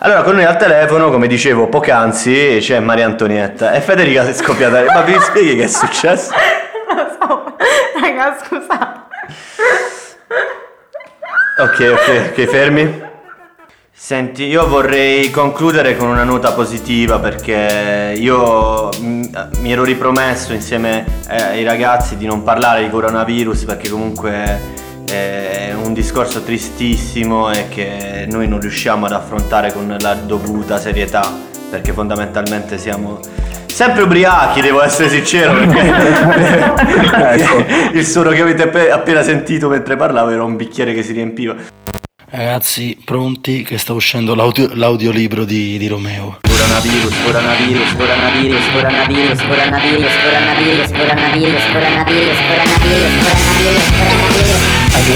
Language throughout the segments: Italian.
Allora, con noi al telefono, come dicevo poc'anzi, c'è Maria Antonietta e Federica si è scoppiata. Ma vi spieghi che è successo? Non lo so, raga, scusate. Ok, ok, ok, fermi. Senti, io vorrei concludere con una nota positiva perché io mm, mi ero ripromesso insieme eh, ai ragazzi di non parlare di coronavirus perché comunque è un discorso tristissimo e che noi non riusciamo ad affrontare con la dovuta serietà perché fondamentalmente siamo sempre ubriachi, devo essere sincero, perché il suono che avete appe- appena sentito mentre parlavo era un bicchiere che si riempiva. Ragazzi, pronti che sta uscendo l'audio- l'audiolibro di, di Romeo. Coronavirus, coronavirus, coronavirus, coronavirus, coronavirus, coronavirus, coronavirus, coronavirus, coronavirus, coronavirus, coronavirus.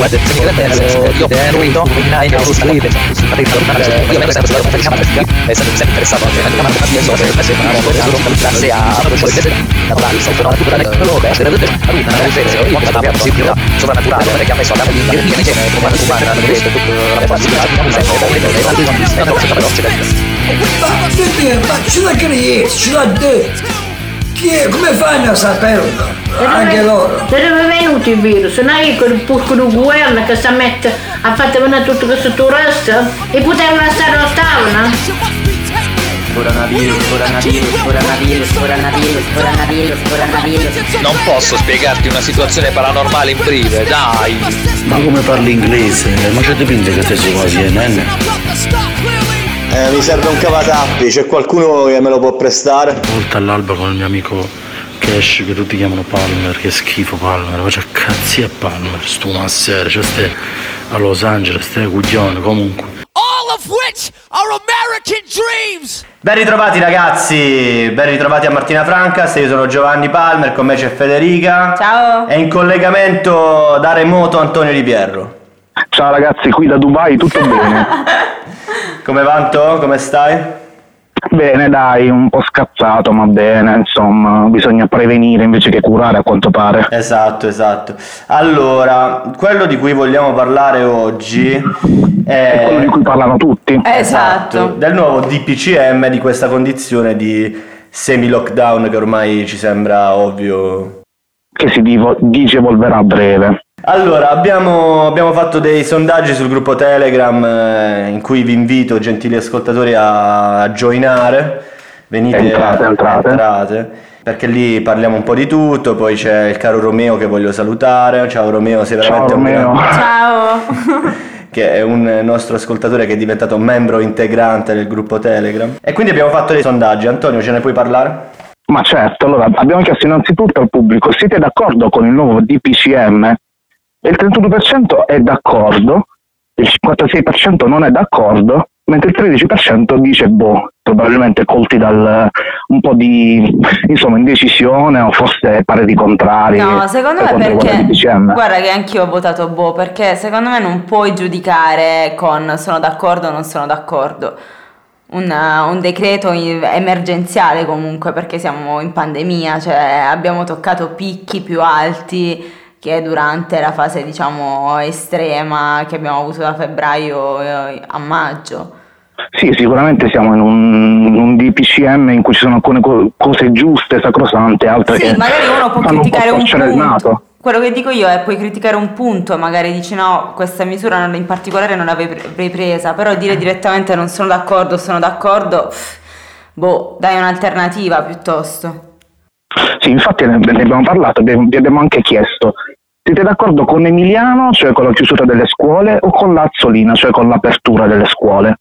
se mi deve io per ruito, in in auto salite, sul partito io mi sempre sulla faccia perché è stato sempre interessato anche nella camera di so per essere una cosa che grazie a proprio ciò che la brava sto per la tecnologia, essere tutte a una difesa, io ho la possibilità sovrannaturale perché ha messo alla vita, io mi chiamo come umano, hanno questo tutto la possibilità di un sempre, e altri non si stanno sempre veloce. Ma perché? Ma ce l'ha creato, ce l'ha detto. È? Come fanno a saperlo? Anche loro. Da dove è venuto il virus? Non è quel piccolo guerra che si mette a fare venire tutto questo turista? E potevano stare lo stavano? Coronavirus, coronavirus, coronavirus, coronavirus, coronavirus, coronavirus. Non posso spiegarti una situazione paranormale in breve, dai! Ma come parli inglese? Ma c'è dipende che te si quasi CNN? Eh, mi serve un cavatappi, c'è qualcuno che me lo può prestare? Volta all'alba con il mio amico Cash che tutti chiamano Palmer, che schifo Palmer, ma c'è cazzi a Palmer, stu massere, c'è ste a Los Angeles, ste coglione, comunque. All of which are American dreams. Ben ritrovati ragazzi, ben ritrovati a Martina Francas, io sono Giovanni Palmer, con me c'è Federica. Ciao. E in collegamento da remoto Antonio Di Pierro. Ciao ragazzi, qui da Dubai tutto bene? Come va Anto? Come stai? bene dai, un po' scazzato ma bene, insomma, bisogna prevenire invece che curare a quanto pare. Esatto, esatto. Allora, quello di cui vogliamo parlare oggi è... È quello di cui parlano tutti. Esatto. del nuovo DPCM, di questa condizione di semi-lockdown che ormai ci sembra ovvio Che si divo- dice evolverà a breve. Allora, abbiamo, abbiamo fatto dei sondaggi sul gruppo Telegram eh, in cui vi invito, gentili ascoltatori, a, a joinare. Venite, Entrate, entrate. entrate, perché lì parliamo un po' di tutto. Poi c'è il caro Romeo che voglio salutare. Ciao Romeo, sei Ciao veramente un Romeo. gran- Ciao. che è un nostro ascoltatore che è diventato membro integrante del gruppo Telegram. E quindi abbiamo fatto dei sondaggi. Antonio, ce ne puoi parlare? Ma certo, allora abbiamo chiesto innanzitutto al pubblico, siete d'accordo con il nuovo DPCM? Il 31% è d'accordo, il 56% non è d'accordo, mentre il 13% dice boh, probabilmente colti dal un po' di insomma indecisione o forse pareri contrari. No, secondo per me perché guarda che anch'io ho votato boh, perché secondo me non puoi giudicare con sono d'accordo o non sono d'accordo. Un, un decreto emergenziale comunque perché siamo in pandemia, cioè abbiamo toccato picchi più alti che durante la fase diciamo estrema che abbiamo avuto da febbraio eh, a maggio. Sì, sicuramente siamo in un, in un DPCM in cui ci sono alcune co- cose giuste, sacrosante, altre Sì, che magari uno può criticare po' un storcere il naso. punto. Quello che dico io è puoi criticare un punto, magari dici no, questa misura non- in particolare non l'avrei pre- avrei presa, però dire direttamente non sono d'accordo, sono d'accordo, boh, dai un'alternativa piuttosto. Sì, infatti ne, abbiamo parlato, vi abbiamo anche chiesto, siete d'accordo con Emiliano, cioè con la chiusura delle scuole, o con Lazzolina, cioè con l'apertura delle scuole?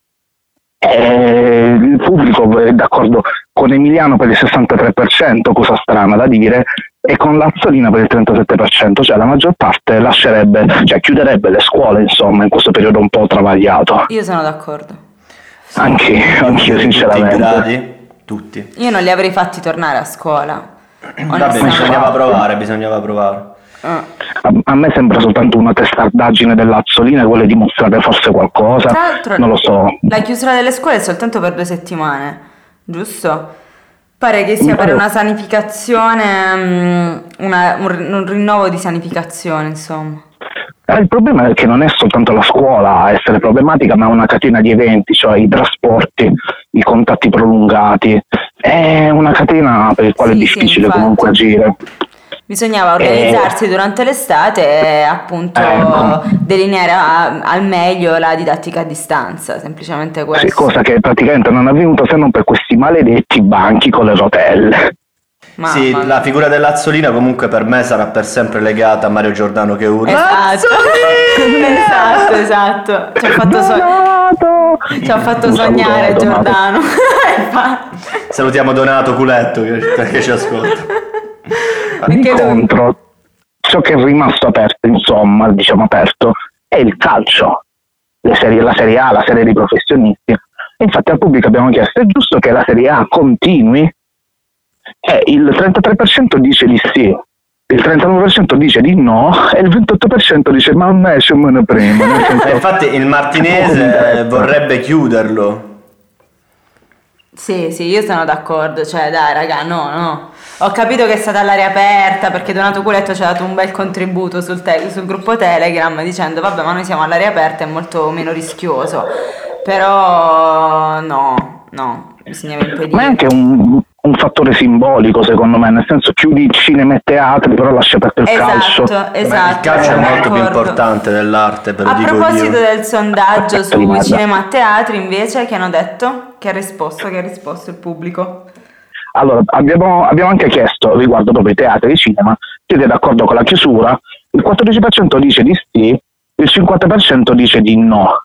E il pubblico è d'accordo con Emiliano per il 63%, cosa strana da dire, e con Lazzolina per il 37%, cioè la maggior parte lascerebbe, cioè chiuderebbe le scuole, insomma, in questo periodo un po' travagliato. Io sono d'accordo. Anche, anch'io Tutti i sinceramente. gradi? Tutti. Io non li avrei fatti tornare a scuola. Vabbè, bisognava provare, bisognava provare. Ah. A, a me sembra soltanto una testardaggine dell'Azzolina che vuole dimostrare forse qualcosa. Tra l'altro non lo so. La chiusura delle scuole è soltanto per due settimane, giusto? Pare che sia per una sanificazione, mm, una- un, un rinnovo di sanificazione, insomma. Eh, il problema è che non è soltanto la scuola a essere problematica, ma una catena di eventi, cioè i trasporti, i contatti prolungati. È una catena per la quale Sì, è sì, difficile infatti. comunque agire. Bisognava organizzarsi durante l'estate e appunto Ecco. delineare a- al meglio la didattica a distanza, semplicemente questo. Sì, cosa che praticamente non è avvenuta se non per questi maledetti banchi con le rotelle. Mamma Sì, la figura dell'Azzolina comunque per me sarà per sempre legata a Mario Giordano che urla. Esatto, esatto, esatto. Ci ha fatto, so- ci ha fatto sognare Donato. Giordano. Salutiamo Donato Culetto che, che ci ascolta. Perché Di contro, ciò che è rimasto aperto, insomma, diciamo aperto, è il calcio, le serie- la Serie A, la serie di professionisti. E infatti al pubblico abbiamo chiesto, è giusto che la Serie A continui? E il 33% dice di sì, il 39% dice di no e il 28% dice ma a me se me ne premo. Nel senso- Eh, infatti il martinese vorrebbe chiuderlo. Sì, sì, io sono d'accordo, cioè dai raga, no, no. Ho capito che è stata all'aria aperta perché Donato Culetto ci ha dato un bel contributo sul, te- sul gruppo Telegram dicendo vabbè ma noi siamo all'aria aperta, è molto meno rischioso. Però no, no, bisognava Ma è impedire. anche un, un fattore simbolico secondo me, nel senso chiudi cinema e teatri però lascia aperto il calcio. Esatto, Beh, esatto. il calcio è molto più importante dell'arte, lo A dico proposito io. del sondaggio su cinema e teatri invece che hanno detto? Che ha risposto? Che ha risposto il pubblico? Allora, abbiamo, abbiamo anche chiesto riguardo proprio i teatri e i cinema, siete d'accordo con la chiusura? Il 14% dice di sì, il 50% dice di no.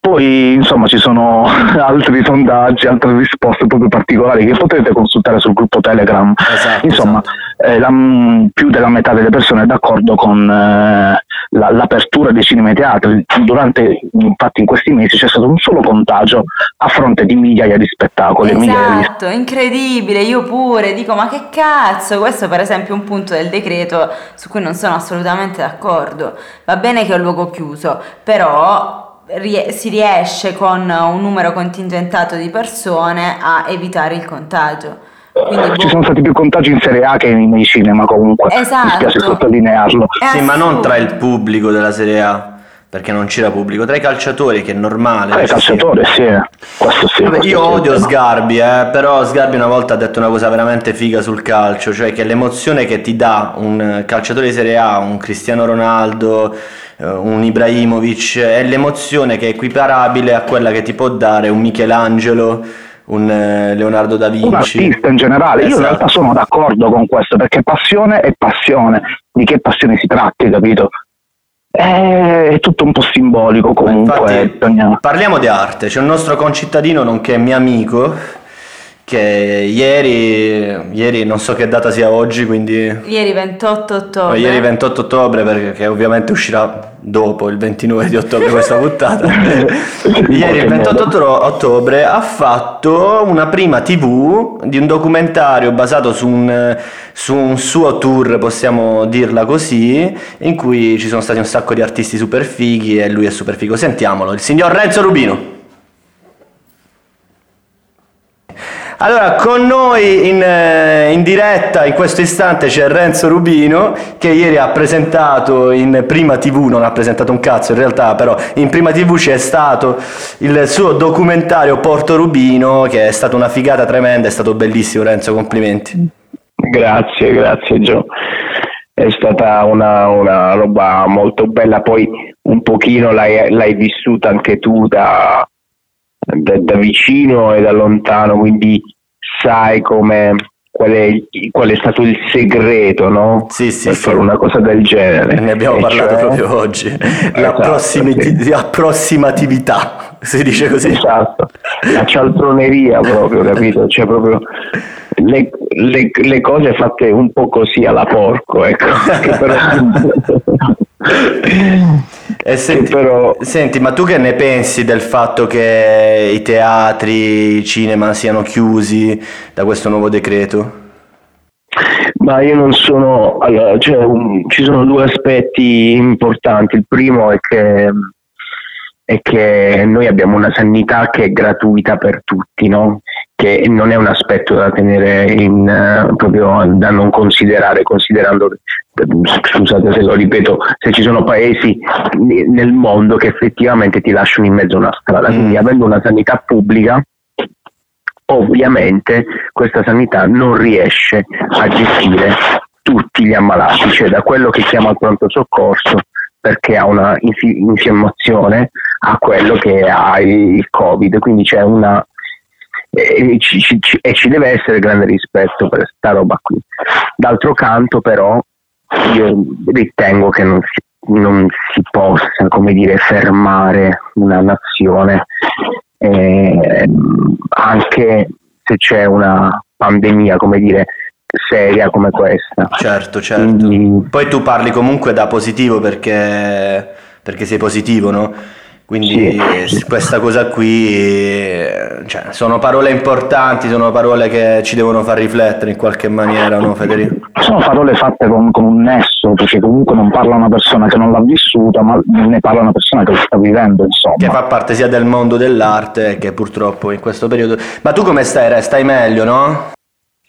Poi, insomma, ci sono altri sondaggi, altre risposte proprio particolari che potete consultare sul gruppo Telegram. Esatto, Insomma, esatto. eh, la- mh, più della metà delle persone è d'accordo con eh, la- l'apertura dei cinema e teatri. Durante, infatti, in questi mesi c'è stato un solo contagio a fronte di migliaia di spettacoli. migliaia di- Esatto, incredibile, io pure dico ma che cazzo, questo per esempio è un punto del decreto su cui non sono assolutamente d'accordo. Va bene che è un luogo chiuso, però si riesce con un numero contingentato di persone a evitare il contagio. Quindi, Ci boh, sono stati più contagi in Serie A che nei cinema comunque. Esatto. Mi spiace sottolinearlo. è Sì, ma non tra il pubblico della Serie A, perché non c'era pubblico, tra i calciatori che è normale. Ah, calciatore, sì. Questo sì. Vabbè, questo io sì. odio Sgarbi, eh, però Sgarbi una volta ha detto una cosa veramente figa sul calcio, cioè che l'emozione che ti dà un eh, calciatore di Serie A, un Cristiano Ronaldo, eh, un Ibrahimovic, è l'emozione che è equiparabile a quella che ti può dare un Michelangelo, un eh, Leonardo da Un Vinci. artista in generale, io in Esatto. realtà sono d'accordo con questo perché passione è passione, di che passione si tratti, capito? È, tutto un po' simbolico comunque, Infatti, parliamo di arte, c'è un nostro concittadino nonché mio amico che ieri, ieri non so che data sia oggi, quindi Ieri 28 No, ottobre. ieri 28 ottobre perché ovviamente uscirà dopo il 29 di ottobre questa puntata. ieri il 28 otto- ottobre ha fatto una prima TV di un documentario basato su un, su un suo tour, possiamo dirla così, in cui ci sono stati un sacco di artisti super fighi e lui è super figo. Sentiamolo, il signor Renzo Rubino. Allora, con noi in, eh, in diretta in questo istante c'è Renzo Rubino che ieri ha presentato in Prima TV, non ha presentato un cazzo in realtà, però in Prima TV c'è stato il suo documentario Porto Rubino che è stata una figata tremenda, è stato bellissimo Renzo, complimenti. Grazie, grazie Gio. È stata una, una roba molto bella, poi un pochino l'hai, l'hai vissuta anche tu da, da, da vicino e da lontano, quindi sai come, qual, è, qual è stato il segreto no? Sì, sì, per sì. fare una cosa del genere. Ne abbiamo E parlato cioè- proprio oggi. Esatto, L'approssimati- sì. Approssimatività, si dice così. Esatto, la cialtroneria proprio, capito? Cioè proprio le, le- le cose fatte un po' così alla porco, ecco. E senti, che però- senti, ma tu che ne pensi del fatto che i teatri, i cinema siano chiusi da questo nuovo decreto? Ma io non sono. Allora, cioè, un- ci sono due aspetti importanti. Il primo è che, è che noi abbiamo una sanità che è gratuita per tutti, no? Che non è un aspetto da tenere in, eh, proprio da non considerare, considerando, scusate se lo ripeto, se ci sono paesi nel mondo che effettivamente ti lasciano in mezzo a una strada, quindi avendo una sanità pubblica ovviamente questa sanità non riesce a gestire tutti gli ammalati, cioè da quello che chiama il pronto soccorso perché ha una infi- infiammazione a quello che ha il Covid, quindi c'è una e ci, ci- e ci deve essere grande rispetto per questa roba qui. D'altro canto però io ritengo che non si, non si possa, come dire, fermare una nazione eh, anche se c'è una pandemia, come dire, seria come questa. Certo, certo. Poi tu parli comunque da positivo perché, perché sei positivo, no? Quindi eh, questa cosa qui eh, cioè, sono parole importanti, sono parole che ci devono far riflettere in qualche maniera, no Federico? Sono parole fatte con, con un nesso, perché comunque non parla una persona che non l'ha vissuta, ma ne parla una persona che lo sta vivendo, insomma. Che fa parte sia del mondo dell'arte che purtroppo in questo periodo. Ma tu come stai? Re? Stai meglio, no?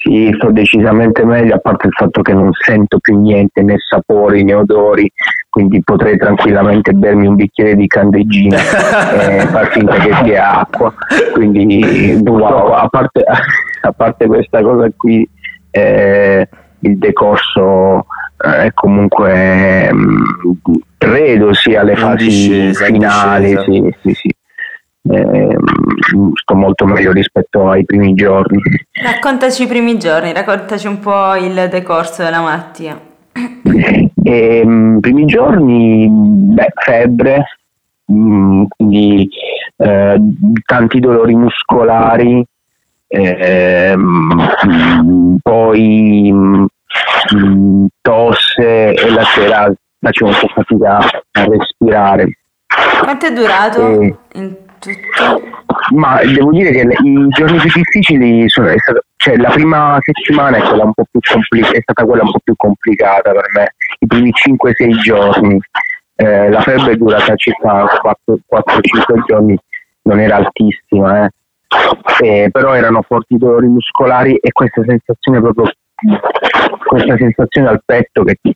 Sì, sto decisamente meglio, a parte il fatto che non sento più niente, né sapori né odori, quindi potrei tranquillamente bermi un bicchiere di candeggina e far finta che sia acqua. Quindi purtroppo, a, parte, a parte questa cosa qui, eh, il decorso eh, è comunque mm, credo sia alle fasi discesa, in finali, sì, sì, sì. Eh, sto molto meglio rispetto ai primi giorni. Raccontaci i primi giorni, raccontaci un po' il decorso della malattia. E, mm, primi giorni, beh, febbre, mm, quindi eh, tanti dolori muscolari, ehm, mm, poi mm, mm, tosse e la sera facevo un po' fatica a respirare. Quanto è durato Eh. Tutto? Ma devo dire che i giorni più difficili sono è stato- cioè la prima settimana è, un po' più compli- è stata quella un po' più complicata per me, i primi 5-6 giorni. Eh, la febbre è durata circa 4-5 giorni, non era altissima, eh. Eh, però erano forti dolori muscolari e questa sensazione proprio questa sensazione al petto che ti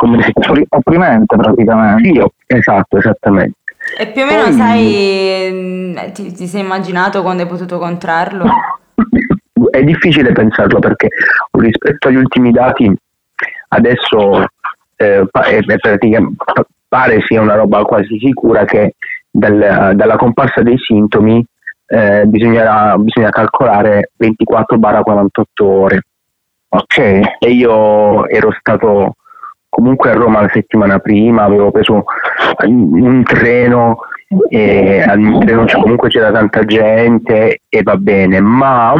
come se opprimente praticamente. Sì, esatto, esattamente. E più o meno Poi- sai, mm, ti, ti sei immaginato quando hai potuto contrarlo? è difficile pensarlo perché rispetto agli ultimi dati adesso eh, pare sia una roba quasi sicura che dal- dalla comparsa dei sintomi eh, bisognerà- bisogna calcolare 24-48 ore. Ok, e io ero stato comunque a Roma la settimana prima, avevo preso un treno e al treno c'è- comunque c'era tanta gente e va bene, ma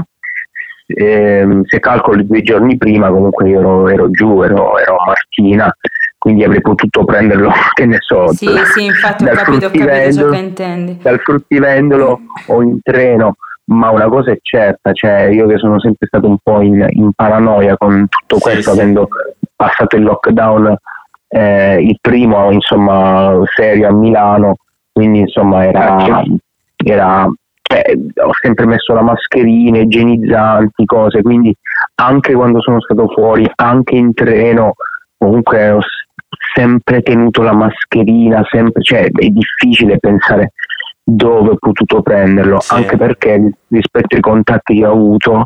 ehm, se calcoli due giorni prima comunque io ero, ero giù, ero, ero a Martina, quindi avrei potuto prenderlo, che ne so, Sì, sì, infatti ho dal capito, ho capito ciò fruttivendolo- che intendi. dal fruttivendolo o in treno, ma una cosa è certa, cioè io che sono sempre stato un po' in, in paranoia con tutto questo, avendo passato il lockdown, eh, il primo insomma serio a Milano, quindi insomma era, era cioè, ho sempre messo la mascherina, igienizzanti, cose, quindi anche quando sono stato fuori, anche in treno, comunque ho sempre tenuto la mascherina, sempre, cioè è difficile pensare dove ho potuto prenderlo, anche perché rispetto ai contatti che ho avuto,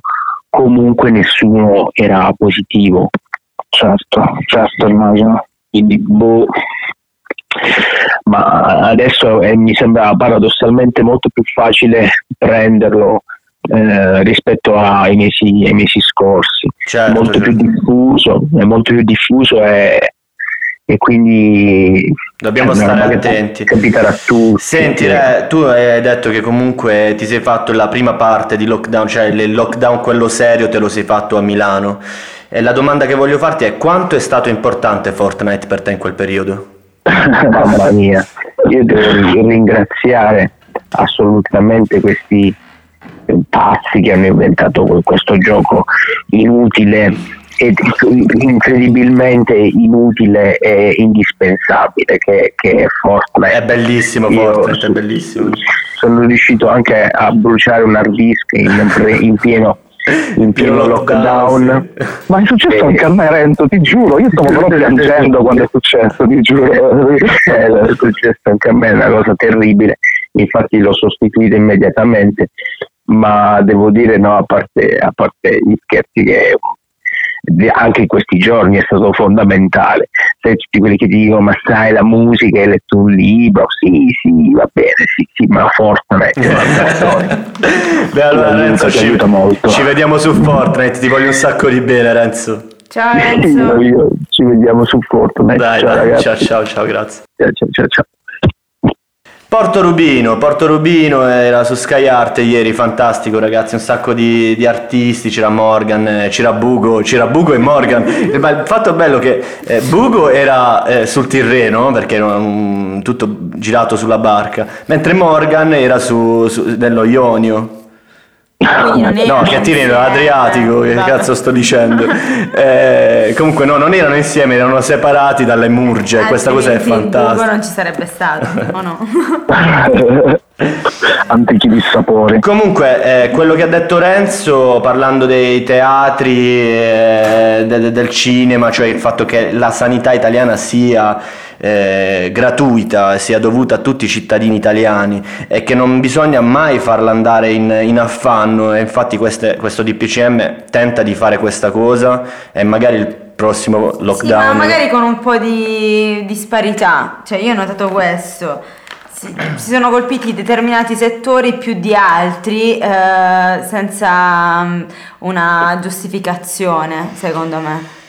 comunque nessuno era positivo. Certo, certo, immagino. Quindi, boh. Ma adesso eh, mi sembra paradossalmente molto più facile prenderlo eh, rispetto ai mesi, ai mesi scorsi. Certo, è molto più certo. diffuso, è molto più diffuso e, e quindi Dobbiamo stare attenti. può capitare a tutti. Senti, Re, tu hai detto che comunque ti sei fatto la prima parte di lockdown, cioè il lockdown quello serio te lo sei fatto a Milano. E la domanda che voglio farti è quanto è stato importante Fortnite per te in quel periodo? Mamma mia, io devo ringraziare assolutamente questi pazzi che hanno inventato questo gioco inutile è incredibilmente inutile e indispensabile che, che è Fortnite. È bellissimo Fortnite, è bellissimo. Sono riuscito anche a bruciare un hard disk in, in pieno in pieno lockdown. Ma è successo anche a me Renzo, ti giuro, io stavo proprio piangendo quando è successo, ti giuro. Eh, è successo anche a me, è una cosa terribile, infatti l'ho sostituito immediatamente, ma devo dire no, a parte, a parte gli scherzi che anche in questi giorni è stato fondamentale. Sai tutti quelli che ti dicono ma sai la musica, hai letto un libro, sì sì va bene, sì sì, ma Fortnite è storia. Beh, allora Renzo, ci, aiuta molto. ci vediamo su Fortnite, ti voglio un sacco di bene Renzo. Ciao Renzo. ci vediamo su Fortnite. Dai, ciao, dai, ragazzi. ciao ciao ciao, grazie. ciao ciao ciao. ciao. Porto Rubino, Porto Rubino era su Sky Art ieri, fantastico ragazzi, un sacco di, di artisti, c'era Morgan, eh, c'era Bugo, c'era Bugo e Morgan, ma il fatto bello che eh, Bugo era eh, sul Tirreno, perché era un- tutto girato sulla barca, mentre Morgan era su, su- nello Ionio. Non No, insieme. Adriatico, che Vabbè. cazzo sto dicendo? Eh, comunque no, non erano insieme, erano separati dalle murge, questa cosa è fantastica. non ci sarebbe stato, o no? Antichi dissapori. Comunque, eh, quello che ha detto Renzo parlando dei teatri, eh, de- de- del cinema, cioè il fatto che la sanità italiana sia eh, gratuita, sia dovuta a tutti i cittadini italiani e che non bisogna mai farla andare in, in affanno e infatti queste- questo DPCM tenta di fare questa cosa e magari il prossimo Sì, lockdown... ma magari con un po' di disparità. Cioè, io ho notato questo. Si, si sono colpiti determinati settori più di altri eh, senza mm, una giustificazione, secondo me.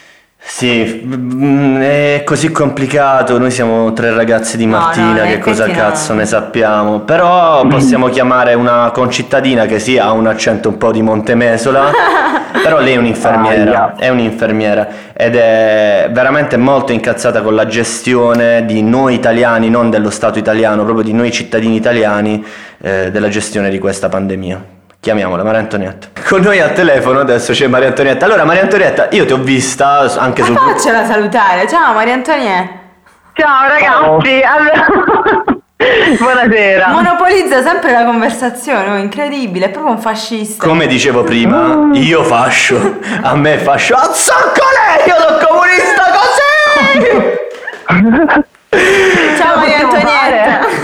Sì, mm, è così complicato, noi siamo tre ragazzi di No, Martina, no, in che cosa no. cazzo ne sappiamo, però possiamo chiamare una concittadina che sì, ha un accento un po' di Montemesola, però lei è un'infermiera, è un'infermiera ed è veramente molto incazzata con la gestione di noi italiani, non dello Stato italiano, proprio di noi cittadini italiani, eh, della gestione di questa pandemia. Chiamiamola Maria Antonietta. Con noi al telefono adesso c'è Maria Antonietta. Allora Maria Antonietta, io ti ho vista anche sul gruppo. Faccela salutare. Ciao Maria Antonietta. Ciao ragazzi, allora... buonasera. Monopolizza sempre la conversazione, oh, incredibile, è proprio un fascista. Come dicevo prima, io fascio, a me fascio, azzocco lei, io sono comunista così! Ciao Maria Antonietta.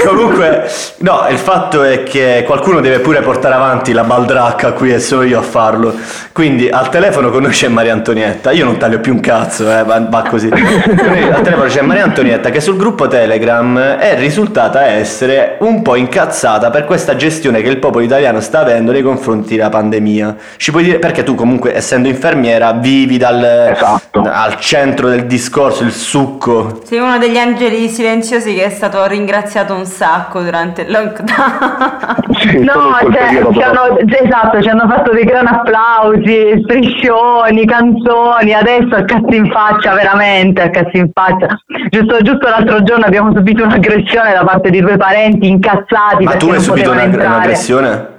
Comunque, no, il fatto è che qualcuno deve pure portare avanti la baldracca qui e sono io a farlo. Quindi al telefono con noi c'è Maria Antonietta. Io non taglio più un cazzo, eh, va, va così. Al telefono c'è Maria Antonietta che sul gruppo Telegram è risultata essere un po' incazzata per questa gestione che il popolo italiano sta avendo nei confronti della pandemia. Ci puoi dire perché tu comunque essendo infermiera vivi dal Esatto. al centro del discorso, il succo. Sei uno degli angeli silenziosi che è stato ringraziato un sacco durante il lockdown. Sì, No, cioè, ci hanno, esatto, ci hanno fatto dei gran applausi, striscioni, canzoni, adesso a cazzo in faccia, veramente a cazzo in faccia. Giusto, giusto l'altro giorno abbiamo subito un'aggressione da parte di due parenti incazzati Ma tu hai subito potevano una- entrare. un'aggressione?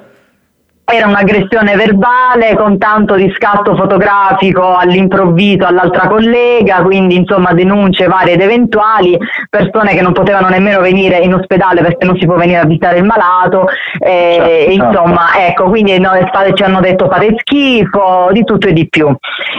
Era un'aggressione verbale con tanto di scatto fotografico all'improvviso all'altra collega, quindi insomma denunce varie ed eventuali, persone che non potevano nemmeno venire in ospedale perché non si può venire a visitare il malato, eh, Certo, e certo. insomma ecco, quindi no, ci hanno detto fate schifo, di tutto e di più.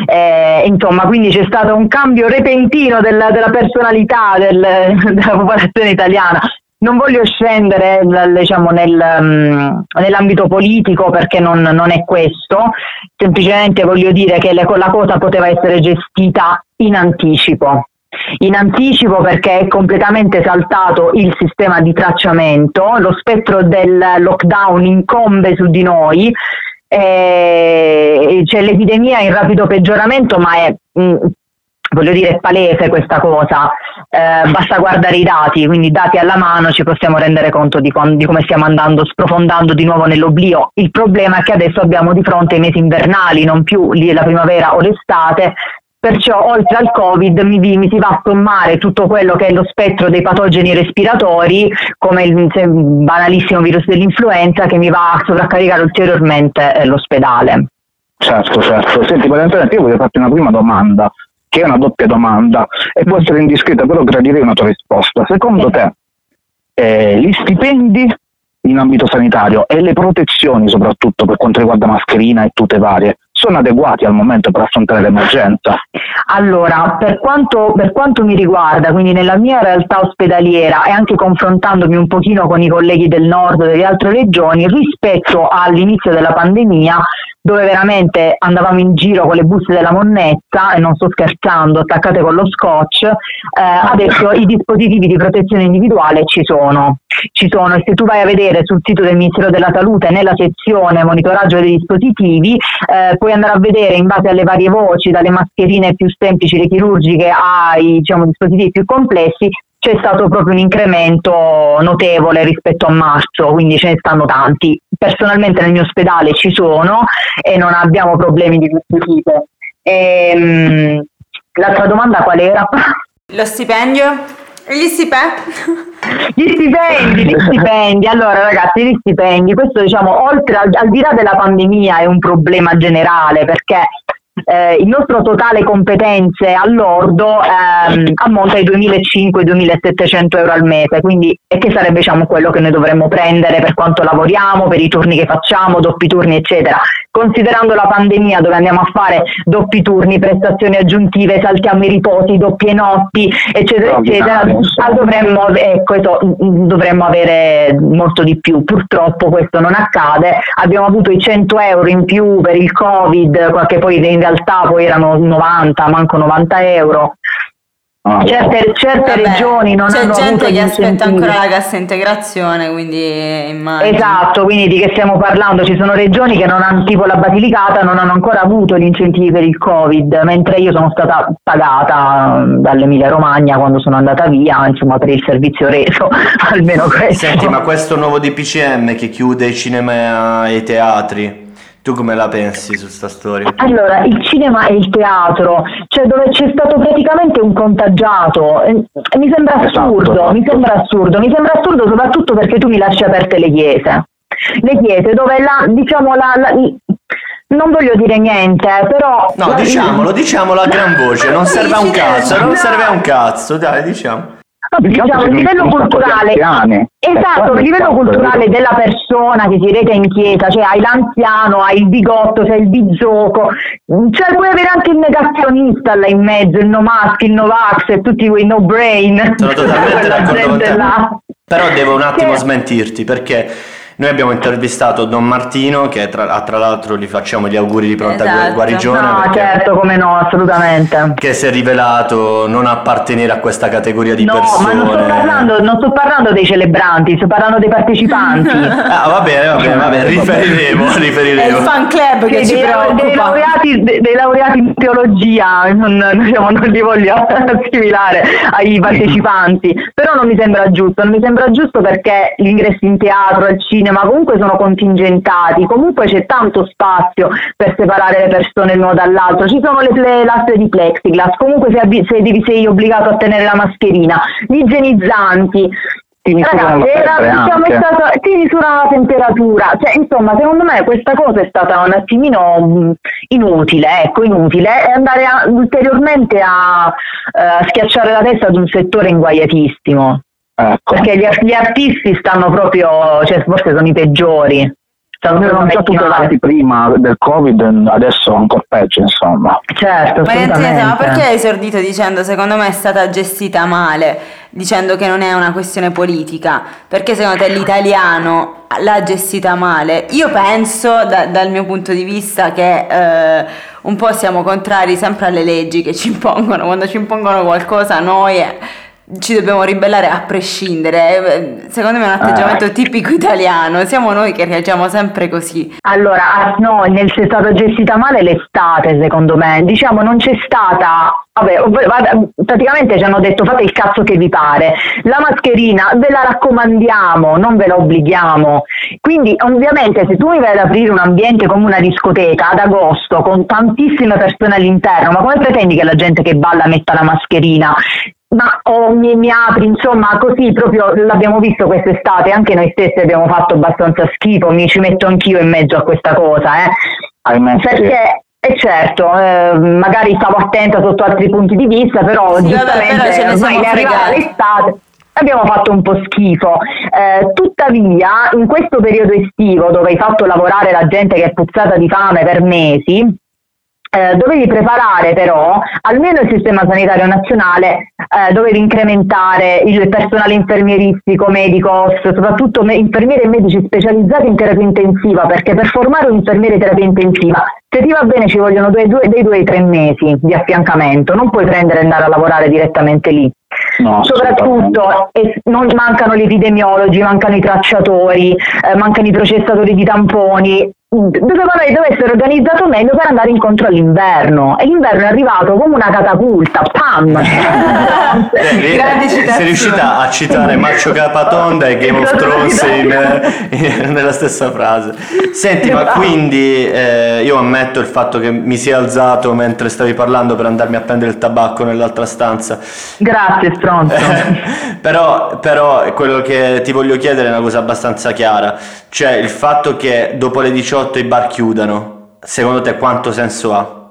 Eh, insomma, quindi c'è stato un cambio repentino della, della personalità del- della popolazione italiana. Non voglio scendere diciamo, nel, mm, nell'ambito politico perché non, non è questo, semplicemente voglio dire che le- la cosa poteva essere gestita in anticipo. In anticipo perché è completamente saltato il sistema di tracciamento, lo spettro del lockdown incombe su di noi, eh, c'è l'epidemia in rapido peggioramento ma è mm, voglio dire, è palese questa cosa, eh, basta guardare i dati, quindi dati alla mano ci possiamo rendere conto di, quan- di come stiamo andando, sprofondando di nuovo nell'oblio. Il problema è che adesso abbiamo di fronte i mesi invernali, non più la primavera o l'estate, perciò oltre al Covid mi, mi si va a sommare tutto quello che è lo spettro dei patogeni respiratori, come il se- banalissimo virus dell'influenza, che mi va a sovraccaricare ulteriormente eh, l'ospedale. Certo, certo. Senti, Valentina, io voglio farti una prima domanda, che è una doppia domanda, e può essere indiscreta, però gradirei una tua risposta. Secondo te, eh, gli stipendi in ambito sanitario e le protezioni, soprattutto per quanto riguarda mascherina e tute varie, sono adeguati al momento per affrontare l'emergenza? Allora, per quanto, per quanto mi riguarda, quindi nella mia realtà ospedaliera e anche confrontandomi un pochino con i colleghi del nord e delle altre regioni, rispetto all'inizio della pandemia, dove veramente andavamo in giro con le buste della monnezza, e non sto scherzando, attaccate con lo scotch, eh, adesso i dispositivi di protezione individuale ci sono. Ci sono e se tu vai a vedere sul sito del Ministero della Salute nella sezione monitoraggio dei dispositivi eh, puoi andare a vedere in base alle varie voci, dalle mascherine più semplici, le chirurgiche, ai diciamo, dispositivi più complessi, c'è stato proprio un incremento notevole rispetto a marzo, quindi ce ne stanno tanti. Personalmente nel mio ospedale ci sono e non abbiamo problemi di questo tipo. Ehm, l'altra domanda qual era? Lo stipendio? Gli stipendi? Gli stipendi, gli stipendi. Allora ragazzi, gli stipendi, questo diciamo, oltre al, al di là della pandemia è un problema generale perché eh, il nostro totale competenze all'ordo ehm, ammonta ai 2.500-2.700 euro al mese, quindi e che sarebbe diciamo, quello che noi dovremmo prendere per quanto lavoriamo, per i turni che facciamo, doppi turni eccetera. Considerando la pandemia dove andiamo a fare doppi turni, prestazioni aggiuntive, saltiamo i riposi, doppie notti eccetera eccetera, dovremmo, ecco, dovremmo avere molto di più. Purtroppo questo non accade, abbiamo avuto i 100 euro in più per il Covid, che poi realtà poi erano 90, manco 90 euro. Ah, Certe, certe Vabbè, regioni non C'è hanno gente avuto che aspetta incentivi. ancora la cassa integrazione, quindi immagino. Esatto, quindi di che stiamo parlando? Ci sono regioni che non hanno, tipo la Basilicata, non hanno ancora avuto gli incentivi per il Covid, mentre io sono stata pagata mm, dall'Emilia Romagna quando sono andata via, insomma, per il servizio reso, almeno questo. Senti, ma questo nuovo DPCM che chiude i cinema e i teatri, tu come la pensi su sta storia? Allora, il cinema e il teatro, cioè dove c'è stato praticamente un contagiato, eh, mi sembra assurdo, Esatto, mi sembra assurdo, mi sembra assurdo soprattutto perché tu mi lasci aperte le chiese. Le chiese dove la, diciamo, la, la- non voglio dire niente, però... No, diciamolo, diciamolo a gran voce, non serve a un cazzo, non serve a un cazzo, dai, diciamo. Diciamo, a livello culturale, esatto, a livello culturale della persona che si reca in chiesa, cioè hai l'anziano, hai il bigotto, c'è il bizzocco, cioè puoi avere anche il negazionista là in mezzo, il no mask, il no vax e tutti quei no brain. Sono totalmente d'accordo con te. là. Però devo un attimo smentirti perché noi abbiamo intervistato Don Martino che tra, tra l'altro gli facciamo gli auguri di pronta Esatto. guarigione No, certo, come no, assolutamente. che si è rivelato non appartenere a questa categoria di No, persone. ma non sto, parlando, non sto parlando dei celebranti, sto parlando dei partecipanti. Ah, va bene, va bene, va bene, riferiremo, riferiremo. club Sì, dei, lau- dei laureati, de- dei laureati in teologia, non, diciamo, non li voglio assimilare ai partecipanti, però non mi sembra giusto, non mi sembra giusto perché gli ingressi in teatro, al cinema comunque sono contingentati, comunque c'è tanto spazio per separare le persone l'uno dall'altro, ci sono le, le lastre di plexiglass, comunque sei, sei, devi- sei obbligato a tenere la mascherina, gli igienizzanti. Ti misurano Ragazzi, la era, diciamo, ti misurano la temperatura, cioè, insomma, secondo me questa cosa è stata un attimino mh, inutile, ecco, inutile, e andare a- ulteriormente a eh, schiacciare la testa ad un settore inguaiatissimo. Ecco. Perché gli, gli artisti stanno proprio, cioè forse sono i peggiori. Erano proprio già tutelati prima del Covid, adesso ancora peggio, insomma. Certo, Valentina, ma assolutamente. perché hai esordito dicendo secondo me è stata gestita male, dicendo che non è una questione politica? Perché secondo te l'italiano l'ha gestita male? Io penso, da- dal mio punto di vista, che eh, un po' siamo contrari sempre alle leggi che ci impongono. Quando ci impongono qualcosa noi... eh, ci dobbiamo ribellare a prescindere, Eh, secondo me è un atteggiamento tipico italiano, siamo noi che reagiamo sempre così. Allora, ah, no, nel è stata gestita male l'estate, secondo me. Diciamo, non c'è stata. Vabbè, praticamente ci hanno detto fate il cazzo che vi pare. La mascherina ve la raccomandiamo, non ve la obblighiamo. Quindi, ovviamente, se tu mi vai ad aprire un ambiente come una discoteca ad agosto con tantissime persone all'interno, ma come pretendi che la gente che balla metta la mascherina? Ma o mi, mi apri, insomma, così proprio l'abbiamo visto quest'estate, anche noi stessi abbiamo fatto abbastanza schifo, mi ci metto anch'io in mezzo a questa cosa, eh. ahimè sì. Perché e certo, eh, magari stavo attenta sotto altri punti di vista, però Sì, vabbè, giustamente però ce ne ormai siamo ne arriva fregati. l'estate. Abbiamo fatto un po' schifo. Eh, tuttavia, in questo periodo estivo, dove hai fatto lavorare la gente che è puzzata di fame per mesi, eh, dovevi preparare però almeno il sistema sanitario nazionale, eh, dovevi incrementare il personale infermieristico, medico, soprattutto me- infermieri e medici specializzati in terapia intensiva, perché per formare un infermiere in terapia intensiva, se ti va bene ci vogliono due, due- dei due ai tre mesi di affiancamento, non puoi prendere e andare a lavorare direttamente lì. No, Soprattutto eh, non mancano gli epidemiologi, mancano i tracciatori, eh, mancano i processatori di tamponi. Dovevano, doveva essere organizzato meglio per andare incontro all'inverno e l'inverno è arrivato come una catapulta, pam! Eh, sei riuscita a citare Maccio Capatonda e Game of Thrones in- in- nella stessa frase. Senti, ma quindi eh, io ammetto il fatto che mi sia alzato mentre stavi parlando per andarmi a prendere il tabacco nell'altra stanza. Grazie stronzo. Però, però quello che ti voglio chiedere è una cosa abbastanza chiara, cioè il fatto che dopo le 18 i bar chiudano, secondo te quanto senso ha?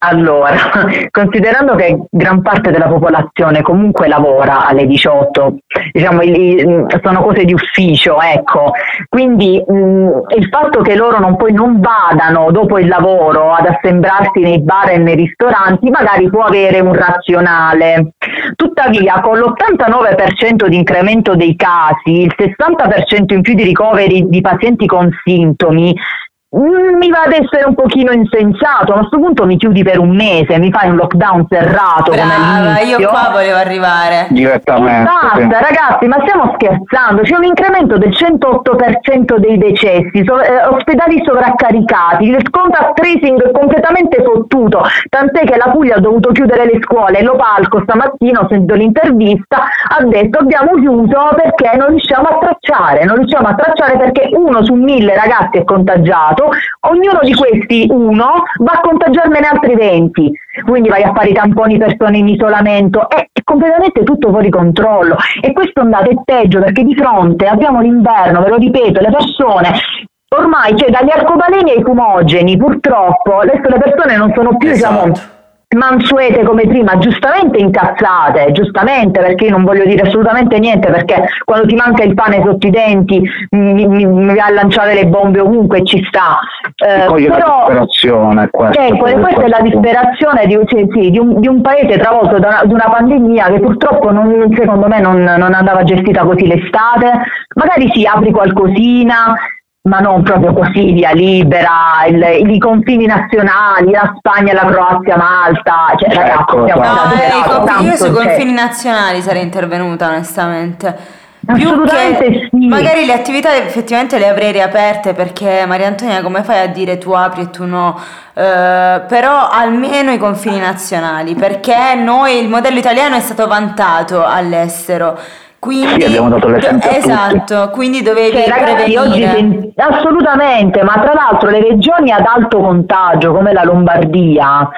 Allora, considerando che gran parte della popolazione comunque lavora alle 18, diciamo i- sono cose di ufficio, ecco, quindi mh, il fatto che loro non, poi non vadano dopo il lavoro ad assembrarsi nei bar e nei ristoranti magari può avere un razionale. Tuttavia, con l'89% di incremento dei casi, il 60% in più di ricoveri di pazienti con sintomi, Mm, Mi va ad essere un pochino insensato, a questo punto mi chiudi per un mese, mi fai un lockdown serrato come Brava, all'inizio. io qua volevo arrivare. Direttamente. Basta ragazzi, ma stiamo scherzando, c'è un incremento del 108% dei decessi, so- eh, ospedali sovraccaricati, il contact tracing è completamente fottuto, tant'è che la Puglia ha dovuto chiudere le scuole, lo palco stamattina, ho sentito l'intervista, ha detto abbiamo chiuso perché non riusciamo a tracciare, non riusciamo a tracciare perché uno su mille ragazzi è contagiato, ognuno di questi uno va a contagiarmene altri 20, quindi vai a fare i tamponi persone in isolamento, è, è completamente tutto fuori controllo. E questo andate è peggio perché di fronte abbiamo l'inverno, ve lo ripeto, le persone ormai cioè dagli arcobaleni ai fumogeni purtroppo. Adesso le persone non sono più diciamo mansuete come prima, giustamente incazzate, giustamente perché io non voglio dire assolutamente niente perché quando ti manca il pane sotto i denti mi, mi, mi vai a lanciare le bombe ovunque ci sta. Eh, però disperazione questa. Ecco, questa è la disperazione di, sì, sì, di un, di un paese travolto da una, di una pandemia che purtroppo non- secondo me non, non andava gestita così l'estate. Magari si apri qualcosina, ma non proprio così, via libera, il- i confini nazionali, la Spagna, la Croazia, Malta. Cioè, ragazzi, Ecco, stiamo No, i tanto, io sui cioè- confini nazionali sarei intervenuta onestamente. Più Assolutamente che sì. magari le attività effettivamente le avrei riaperte perché Maria Antonia come fai a dire tu apri e tu no? Eh, però almeno i confini nazionali perché noi il modello italiano è stato vantato all'estero. Quindi, Sì, abbiamo dato l'esempio a tutti. esatto, quindi dovevi Cioè, ragazzi, oggi prevenire. sen- assolutamente, ma tra l'altro le regioni ad alto contagio come la Lombardia,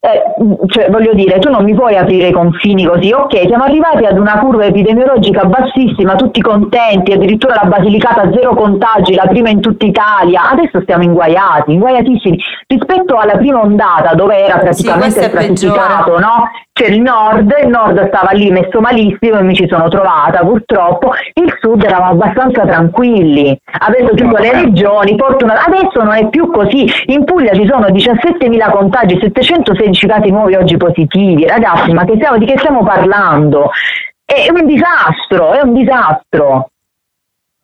eh, cioè, voglio dire, tu non mi puoi aprire i confini così, ok, siamo arrivati ad una curva epidemiologica bassissima, tutti contenti, addirittura la Basilicata a zero contagi, la prima in tutta Italia, adesso stiamo inguaiati, inguaiatissimi, rispetto alla prima ondata dove era praticamente è stratificato, no? C'è il nord, il nord stava lì messo malissimo e mi ci sono trovata purtroppo, il sud eravamo abbastanza tranquilli, avendo chiuso le regioni, fortuna- adesso non è più così, in Puglia ci sono 17.000 contagi, 716 casi nuovi oggi positivi, ragazzi ma che stiamo- di che stiamo parlando? È un disastro, è un disastro.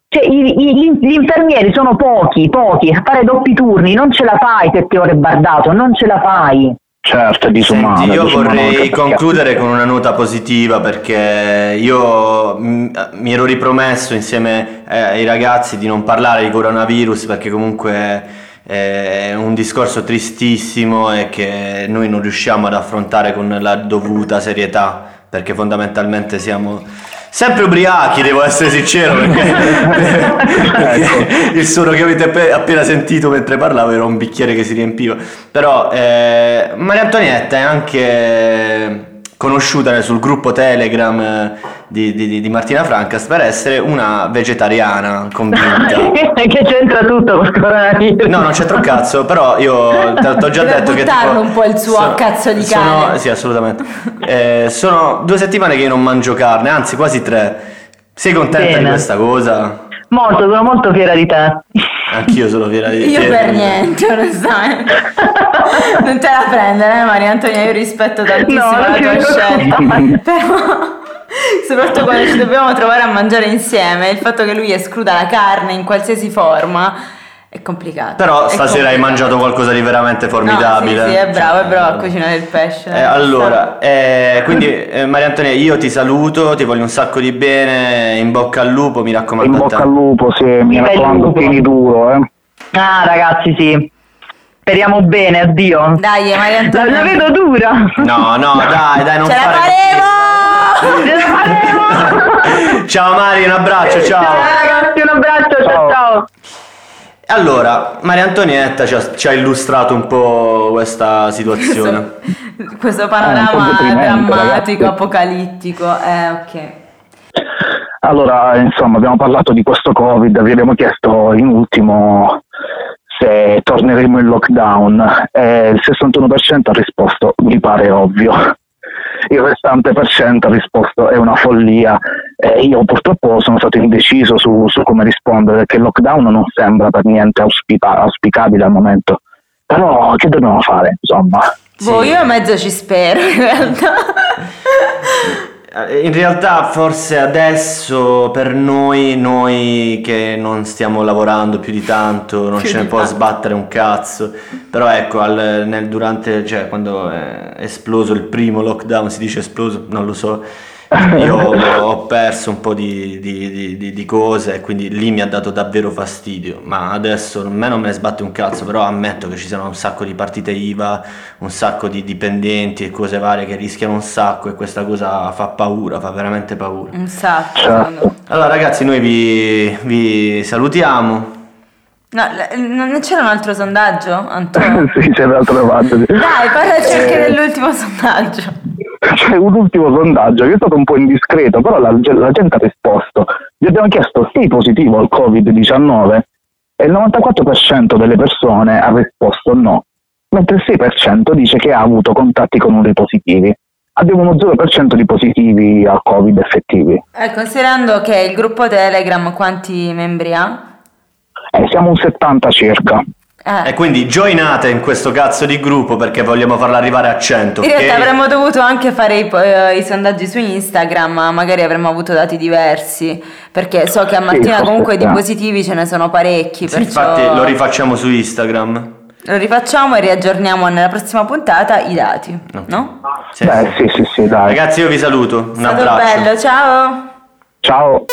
Cioè, i- i- gli, infermieri sono pochi, pochi, a fare doppi turni, non ce la fai sette ore bardato, non ce la fai. Certo, è disumano. Senti, io disumano vorrei concludere con una nota positiva perché io mm, mi ero ripromesso insieme eh, ai ragazzi di non parlare di coronavirus perché comunque è un discorso tristissimo e che noi non riusciamo ad affrontare con la dovuta serietà perché fondamentalmente siamo sempre ubriachi, devo essere sincero perché, perché il suono che avete appe- appena sentito mentre parlavo era un bicchiere che si riempiva. Però eh, Maria Antonietta è anche conosciuta sul gruppo Telegram di, di- di Martina Francas per essere una vegetariana convinta. che c'entra tutto col coronavirus. No, non c'entra un cazzo, però io ti ho già Deve detto che buttarlo tipo, un po' il suo sono- cazzo di sono- cane. Sì, assolutamente. Eh, sono due settimane che io non mangio carne, anzi quasi tre. Sei contenta di Bene. questa cosa? Molto, sono molto fiera di te. Anch'io sono fiera di Io fiera per di- niente, onestamente. non te la prendere, eh, Maria Antonia, io rispetto tantissimo No, la tua scelta. Però, soprattutto quando ci dobbiamo trovare a mangiare insieme, il fatto che lui escluda la carne in qualsiasi forma è complicato. Però È stasera hai complicato. mangiato qualcosa di veramente formidabile. No, sì, sì, è bravo, è bravo a cucinare il pesce. Eh, allora, eh, quindi eh, Maria Antonia, io ti saluto, ti voglio un sacco di bene, in bocca al lupo, mi raccomando In bocca al lupo, sì, mi raccomando, tieni duro, eh. Ah, ragazzi, sì. Speriamo bene, addio. Dai, Maria La, Antonia. la vedo dura. No, no, dai, dai, non Ce la fare la faremo! Ciao Mari, un abbraccio, ciao. Ciao ragazzi, un abbraccio, ciao ciao. Allora, Maria Antonietta ci ha, ci ha illustrato un po' questa situazione. Questo Eh, un panorama deprimente, drammatico, ragazzi. apocalittico. Eh, ok. Allora, insomma, abbiamo parlato di questo Covid, vi abbiamo chiesto in ultimo se torneremo in lockdown e il 61% ha risposto mi pare ovvio. Il restante per cento ha risposto è una follia e io purtroppo sono stato indeciso su, su come rispondere perché il lockdown non sembra per niente auspica- auspicabile al momento. Però che dobbiamo fare, insomma? Boh, io a mezzo ci spero in realtà. Eh, In realtà forse adesso per noi, noi che non stiamo lavorando più di tanto, non Più ce ne può tanto. sbattere un cazzo, però ecco, al- nel- durante, cioè quando è esploso il primo lockdown, si dice esploso, non lo so, io ho perso un po' di, di- di- di- cose e quindi lì mi ha dato davvero fastidio, ma adesso a me non me ne sbatte un cazzo, però ammetto che ci sono un sacco di partite IVA, un sacco di dipendenti e cose varie che rischiano un sacco e questa cosa fa paura, fa veramente paura. Un sacco. Certo. Allora ragazzi noi vi, vi salutiamo. No, non c'era un altro sondaggio, Antonio? sì, c'è l'altra parte. Dai, parlaci anche Eh. dell'ultimo sondaggio. C'è un ultimo sondaggio che è stato un po' indiscreto, però la, la gente ha risposto. Gli abbiamo chiesto sei positivo al Covid-19 e il 94% delle persone ha risposto no, mentre il 6% dice che ha avuto contatti con numeri positivi. Abbiamo uno 0% di positivi al Covid effettivi. Eh, considerando che il gruppo Telegram quanti membri ha? Eh, siamo un 70 circa. Eh. E quindi joinate in questo cazzo di gruppo perché vogliamo farla arrivare a 100. In realtà ok? avremmo dovuto anche fare i, eh, i sondaggi su Instagram, ma magari avremmo avuto dati diversi, perché so che a Martina forse comunque di sì. positivi ce ne sono parecchi, Sì, perciò infatti lo rifacciamo su Instagram. lo rifacciamo e riaggiorniamo nella prossima puntata i dati, no? Sì. Beh, sì, sì, sì, dai. Ragazzi io vi saluto, un È stato abbraccio. bello, ciao! Ciao.